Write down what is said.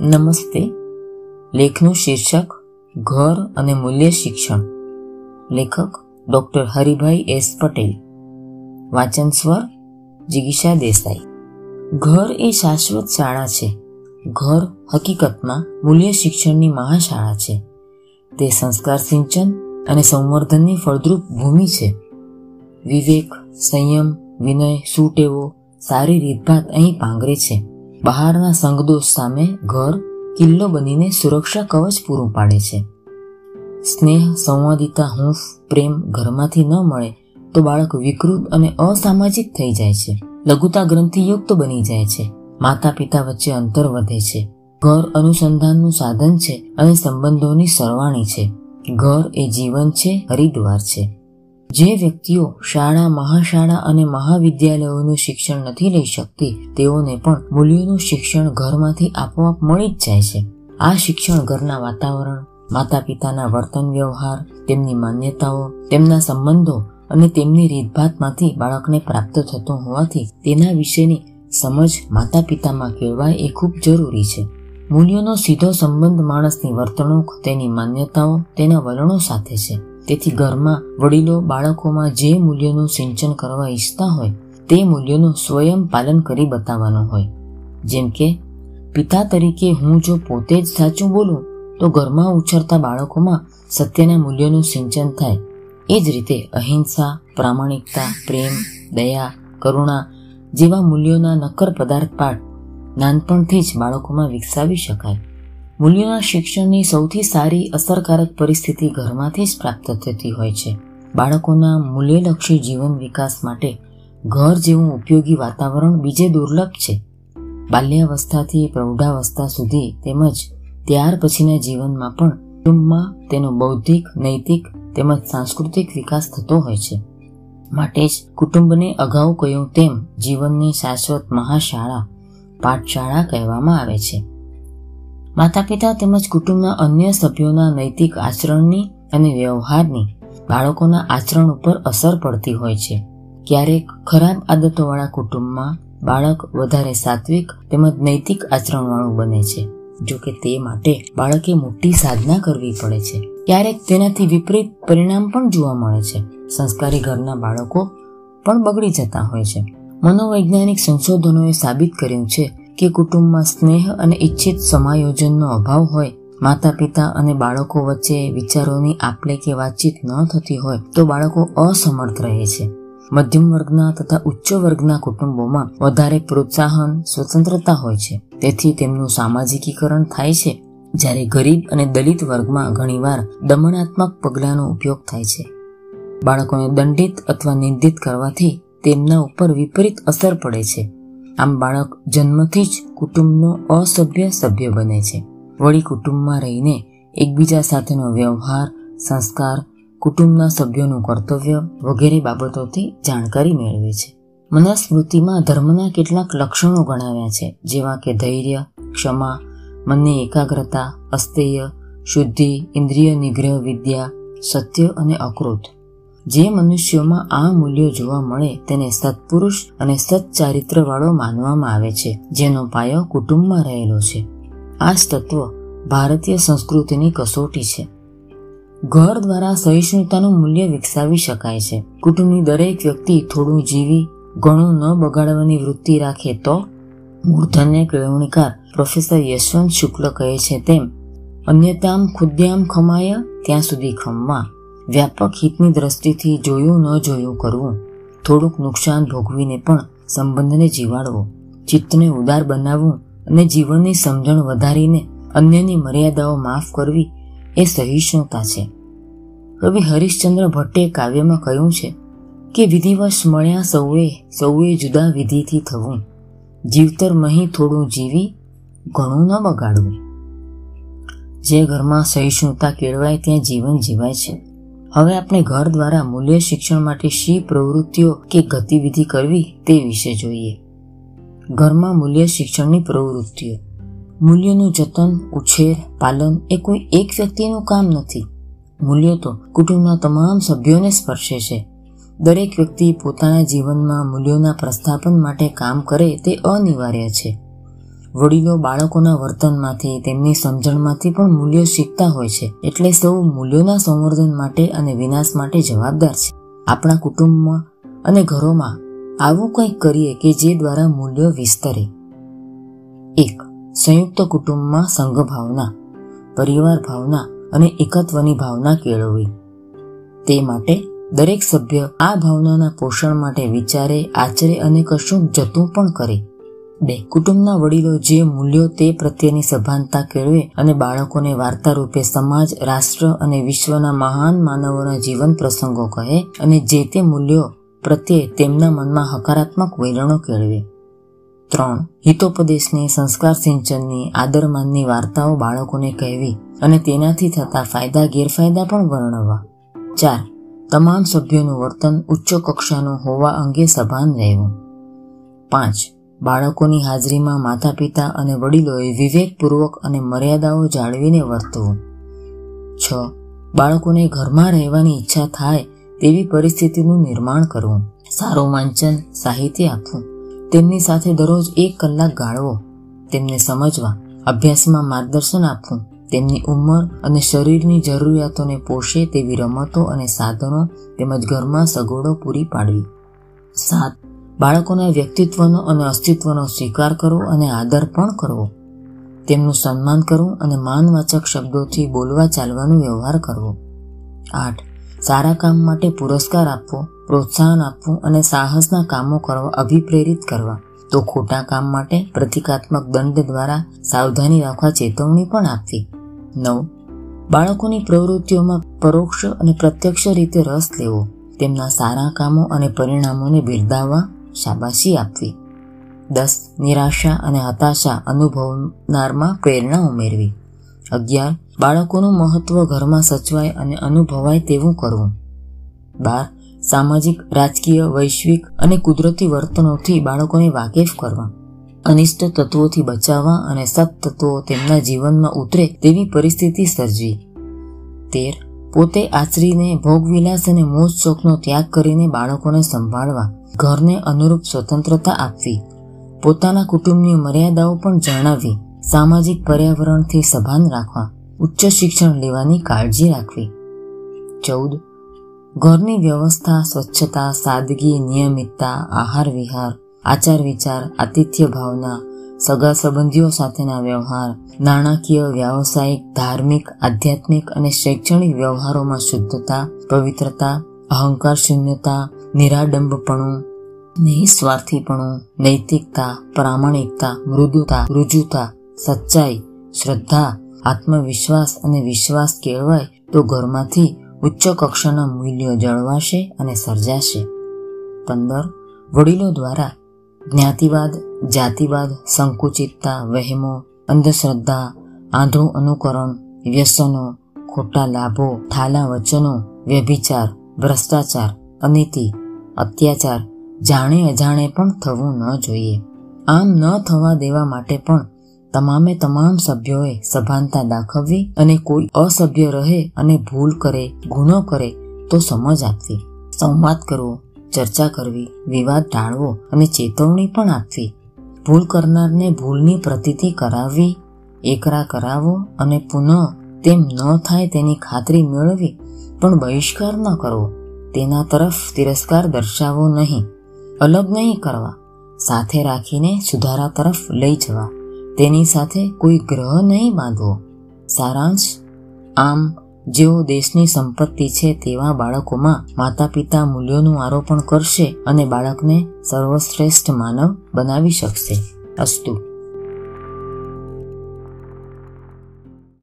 નમસ્તે. લેખનું શીર્ષક ઘર અને મૂલ્ય શિક્ષણ. લેખક ડોક્ટર હરિભાઈ એસ પટેલ. વાચન સ્વર જિગીષા દેસાઈ. ઘર એ શાશ્વત શાળા છે. ઘર હકીકતમાં મૂલ્ય શિક્ષણની મહાશાળા છે. તે સંસ્કાર સિંચન અને સંવર્ધનની ફળદ્રુપ ભૂમિ છે. વિવેક, સંયમ, વિનય સુટેવો સારી રીતભાત અહીં પાંગરે છે. બહારના સંગદોષ સામે ઘર, કિલ્લો બનીને સુરક્ષા કવચ પૂરું પાડે છે. સ્નેહ, સંવાદિતા, હૂંફ, પ્રેમ ઘરમાંથી ન મળે તો બાળક વિકૃત અને અસામાજિક થઈ જાય છે. લઘુતા ગ્રંથિયુક્ત બની જાય છે. માતા પિતા વચ્ચે અંતર વધે છે. ઘર અનુસંધાનનું સાધન છે અને સંબંધોની સરવાણી છે. ઘર એ જીવન છે, હરિદ્વાર છે. જે વ્યક્તિઓ શાળા, મહાશાળા અને મહાવિદ્યાલયોનું શિક્ષણ નથી લઈ શકતી, તેઓને પણ મૂલ્યોનું શિક્ષણ ઘરમાંથી આપોઆપ મળી જ જાય છે. આ શિક્ષણ ઘરના વાતાવરણ માતા પિતાના વર્તન વ્યવહાર, તેમની માન્યતાઓ, તેમના સંબંધો અને તેમની રીતભાતમાંથી બાળકને પ્રાપ્ત થતું હોવાથી તેના વિશેની સમજ માતા પિતામાં કેળવાય એ ખૂબ જરૂરી છે. મૂલ્યોનો સીધો સંબંધ માણસની વર્તણૂક, તેની માન્યતાઓ, તેના વલણો સાથે છે. તેથી ઘરમાં વડીલો બાળકોમાં જે મૂલ્યોનું સિંચન કરવા ઈચ્છતા હોય, તે મૂલ્યોનું સ્વયં પાલન કરી બતાવવાનું હોય. જેમ કે, પિતા તરીકે હું જો પોતે જ સાચું બોલું, તો ઘરમાં ઉછરતા બાળકોમાં સત્યના મૂલ્યોનું સિંચન થાય. એ જ રીતે અહિંસા, પ્રામાણિકતા, પ્રેમ, દયા, કરુણા જેવા મૂલ્યોના નક્કર પદાર્થ પાઠ નાનપણથી જ બાળકોમાં વિકસાવી શકાય. મૂલ્યોના શિક્ષણની સૌથી સારી અસરકારક પરિસ્થિતિ ઘરમાંથી જ પ્રાપ્ત થતી હોય છે. બાળકોના મૂલ્યલક્ષી જીવન વિકાસ માટે ઘર જેવું ઉપયોગી વાતાવરણ બીજે દુર્લભ છે. બાલ્યાવસ્થાથી પ્રૌઢાવસ્થા સુધી તેમજ ત્યાર પછીના જીવનમાં પણ કુટુંબમાં તેનો બૌદ્ધિક, નૈતિક તેમજ સાંસ્કૃતિક વિકાસ થતો હોય છે. માટે જ કુટુંબને અગાઉ કહ્યું તેમ જીવનની શાશ્વત મહાશાળા, પાઠશાળા કહેવામાં આવે છે. માતા પિતા તેમજ કુટુંબના અન્ય સભ્યોના નૈતિક આચરણની અને વ્યવહારની બાળકોના આચરણ ઉપર અસર પડતી હોય છે. ક્યારેક ખરાબ આદતોવાળા કુટુંબમાં બાળક વધારે સાત્વિક તેમજ નૈતિક આચરણવાળું બને છે. જો કે તે માટે બાળકે મોટી સાધના કરવી પડે છે. ક્યારેક તેનાથી વિપરીત પરિણામ પણ જોવા મળે છે. સંસ્કારી ઘરના બાળકો પણ બગડી જતા હોય છે. મનોવૈજ્ઞાનિક સંશોધનોએ સાબિત કર્યું છે કે કુટુંબમાં સ્નેહ અને ઇચ્છિત સમાયોજનનો અભાવ હોય માતા પિતા અને બાળકો વચ્ચે વિચારોની આપલે કે વાતચીત ન થતી હોય, તો બાળકો અસમર્થ રહે છે. મધ્યમ વર્ગના તથા ઉચ્ચ વર્ગના કુટુંબોમાં વધારે પ્રોત્સાહન, સ્વતંત્રતા હોય છે. તેથી તેમનું સામાજિકીકરણ થાય છે. જ્યારે ગરીબ અને દલિત વર્ગમાં ઘણીવાર દમનાત્મક પગલાંનો ઉપયોગ થાય છે. બાળકોને દંડિત અથવા નિંદિત કરવાથી તેમના ઉપર વિપરીત અસર પડે છે. આમ બાળક જન્મથી જ કુટુંબનો અસભ્ય સભ્ય બને છે. વળી કુટુંબમાં રહીને એકબીજા સાથેનો વ્યવહાર, સંસ્કાર, કુટુંબના સભ્યોનું કર્તવ્ય વગેરે બાબતોથી જાણકારી મેળવે છે. મનસ્મૃતિમાં ધર્મના કેટલાક લક્ષણો ગણાવ્યા છે, જેવા કે ધૈર્ય, ક્ષમા, મનની એકાગ્રતા, અસ્તેય, શુદ્ધિ, ઇન્દ્રિય નિગ્રહ, વિદ્યા, સત્ય અને અકૃત જે મનુષ્યોમાં આ મૂલ્યો જોવા મળે તેને સત્પુરુષ અને સચ્ચારિત્રવાળો માનવામાં આવે છે, જેનો પાયો કુટુંબમાં રહેલો છે. આ તત્વ ભારતીય સંસ્કૃતિની કસોટી છે. ઘર દ્વારા સહિષ્ણુતાનું મૂલ્ય વિકસાવી શકાય છે. કુટુંબની દરેક વ્યક્તિ થોડું જીવી, ઘણું ન બગાડવાની વૃત્તિ રાખે તો? મૂર્ધન્ય કેળવણીકાર પ્રોફેસર યશવંત શુક્લ કહે છે તેમ, અન્યતામ ખુદ્યામ ખમાય, ત્યાં સુધી ખમવા. વ્યાપક હિતની દ્રષ્ટિથી જોયું ન જોયું કરવું. થોડુંક નુકસાન ભોગવીને પણ સંબંધને જીવાડવો. ચિત્તને ઉદાર બનાવવું અને જીવનની સમજણ વધારીને અન્યની મર્યાદાઓ માફ કરવી એ સહિષ્ણુતા છે. કવિ હરિશ્ચંદ્ર ભટ્ટે કાવ્યમાં કહ્યું છે કે વિધિવશ મળ્યા સૌએ સૌએ જુદા વિધિથી થવું. જીવતર મહી થોડું જીવી, ઘણું ન બગાડવું. જે ઘરમાં સહિષ્ણુતા કેળવાય, ત્યાં જીવન જીવાય છે. હવે આપણે ઘર દ્વારા મૂલ્ય શિક્ષણ માટે શી પ્રવૃત્તિઓ કે ગતિવિધિ કરવી તે વિશે જોઈએ. ઘરમાં મૂલ્ય શિક્ષણની પ્રવૃત્તિઓ. મૂલ્યનું જતન, ઉછેર, પાલન એ કોઈ એક વ્યક્તિનું કામ નથી. મૂલ્યો તો કુટુંબના તમામ સભ્યોને સ્પર્શે છે. દરેક વ્યક્તિ પોતાના જીવનમાં મૂલ્યોના પ્રસ્થાપન માટે કામ કરે તે અનિવાર્ય છે. વડીલો બાળકોના વર્તનમાંથી, તેમની સમજણમાંથી પણ મૂલ્યો શીખતા હોય છે. એટલે સૌ મૂલ્યોના સંવર્ધન માટે અને વિનાશ માટે જવાબદાર છે. આપણા કુટુંબમાં અને ઘરોમાં આવું કંઈક કરીએ કે જે દ્વારા મૂલ્યો વિસ્તરે. એક, સંયુક્ત કુટુંબમાં સંઘ ભાવના પરિવાર ભાવના અને એકત્વની ભાવના કેળવવી. તે માટે દરેક સભ્ય આ ભાવનાના પોષણ માટે વિચારે, આચરે અને કશું જતું પણ કરે. બે કુટુંબના વડીલો જે મૂલ્યો તે પ્રત્યેની સભાનતા કેળવે અને બાળકોને વાર્તા રૂપે સમાજ, રાષ્ટ્ર અને વિશ્વના મહાન માનવોના જીવન પ્રસંગો કહે અને જે તે મૂલ્યો પ્રત્યે તેમના મનમાં હકારાત્મક વલણો કેળવે. ત્રણ, હિતોપદેશની સંસ્કાર સિંચનની આદરમાનની વાર્તાઓ બાળકોને કહેવી અને તેનાથી થતા ફાયદા, ગેરફાયદા પણ વર્ણવવા. ચાર, તમામ સભ્યોનું વર્તન ઉચ્ચ કક્ષાનું હોવા અંગે સભાન રહેવું. પાંચ બાળકોની હાજરીમાં માતા પિતા અને વડીલોએ વિવેકપૂર્વક અને મર્યાદાઓ જાળવીને વર્તવું. છ. બાળકોને ઘરમાં રહેવાની ઈચ્છા થાય તેવી પરિસ્થિતિનું નિર્માણ કરવું. સારું વાંચન, સાહિત્ય આપવું. તેમની સાથે દરરોજ એક કલાક ગાળવો. તેમને સમજવા, અભ્યાસમાં માર્ગદર્શન આપવું. તેમની ઉંમર અને શરીરની જરૂરિયાતોને પોષે તેવી રમતો અને સાધનો તેમજ ઘરમાં સગવડો પૂરી પાડવી. સાત. બાળકોના વ્યક્તિત્વનો અને અસ્તિત્વનો સ્વીકાર કરવો અને આદર પણ કરવો. તેમનું સન્માન કરવું અને માનવાચક શબ્દોથી બોલવા ચાલવાનો વ્યવહાર કરવો. આઠ, સારા કામ માટે પુરસ્કાર આપવો, પ્રોત્સાહન આપવું અને સાહસના કામો કરવા અભિપ્રેરિત કરવા. તો ખોટા કામ માટે પ્રતિકાત્મક દંડ દ્વારા સાવધાની રાખવા ચેતવણી પણ આપવી. નવ, બાળકોની પ્રવૃત્તિઓમાં પરોક્ષ અને પ્રત્યક્ષ રીતે રસ લેવો. તેમના સારા કામો અને પરિણામોને બિરદાવવા શાબાશી આપવી. દસ નિરાશા અને હતાશા અનુભવનારમાં પ્રેરણા ઉમેરવી. અગિયાર, બાળકોનું મહત્વ ઘરમાં સચવાય અને અનુભવાય તેવું કરવું. બાર, સામાજિક, રાજકીય, વૈશ્વિક અને કુદરતી વર્તનોથી બાળકોને વાકેફ કરવા. અનિષ્ટ તત્વોથી બચાવવા અને સત તત્વો તેમના જીવનમાં ઉતરે તેવી પરિસ્થિતિ સર્જવી. તેર, પોતે આચરીને ભોગવિલાસ અને મોજ શોખનો ત્યાગ કરીને બાળકોને સંભાળવા. ઘરને અનુરૂપ સ્વતંત્રતા આપવી. પોતાના કુટુંબની મર્યાદાઓ પણ જણાવવી સામાજિક પર્યાવરણથી સભાન રાખવા, ઉચ્ચ શિક્ષણ લેવાની કાળજી રાખવી. ચૌદ. ઘરની વ્યવસ્થા, સ્વચ્છતા, સાદગી, નિયમિતતા, આહાર વિહાર, આચાર વિચાર, આતિથ્ય ભાવના, સગા સંબંધીઓ સાથેના વ્યવહાર, નાણાકીય, વ્યાવસાયિક, ધાર્મિક, આધ્યાત્મિક અને શૈક્ષણિક વ્યવહારોમાં શુદ્ધતા, પવિત્રતા, અહંકાર શૂન્યતા નિરાડંબપણું, નિઃસ્વાર્થીપણું, નૈતિકતા, પ્રામાણિકતા, મૃદુતા, રુજુતા, સચ્ચાઈ, શ્રદ્ધા, આત્મવિશ્વાસ અને વિશ્વાસ કેળવાય તો ઘરમાંથી ઉચ્ચ કક્ષાના મૂલ્યો જળવાશે અને સર્જાશે. પંદર, વડીલો દ્વારા જ્ઞાતિવાદ, જાતિવાદ, સંકુચિતતા, વહેમો, અંધશ્રદ્ધા, આંધળું અનુકરણ, વ્યસનો, ખોટા લાભો થાલા વચનો, વ્યભિચાર, ભ્રષ્ટાચાર, અનીતિ અત્યાચાર. જાણે અજાણે પણ થવું ન જોઈએ. આમ ન થવા દેવા માટે પણ તમામે તમામ સભ્યોએ સભાનતા દાખવવી અને કોઈ અસભ્ય રહે અને ભૂલ કરે, ગુનો કરે, તો સમજ આપવી. સંવાદ કરવો, ચર્ચા કરવી, વિવાદ ટાળવો અને ચેતવણી પણ આપવી. ભૂલ કરનારને ભૂલની પ્રતીતિ કરાવવી, એકરા કરાવો અને પુનઃ તેમ ન થાય તેની ખાતરી મેળવી પણ બહિષ્કાર ન કરવો. તેના તરફ તિરસ્કાર દર્શાવવો નહીં. અલગ નહીં કરવા. સાથે રાખીને સુધારા તરફ લઈ જવા. તેની સાથે કોઈ ગ્રહ નહીં બાંધવો. સારાંશ, આમ, જેઓ દેશની સંપત્તિ છે તેવા બાળકોમાં માતા પિતા મૂલ્યોનું આરોપણ કરશે અને બાળકને સર્વશ્રેષ્ઠ માનવ બનાવી શકશે. અસ્તુ.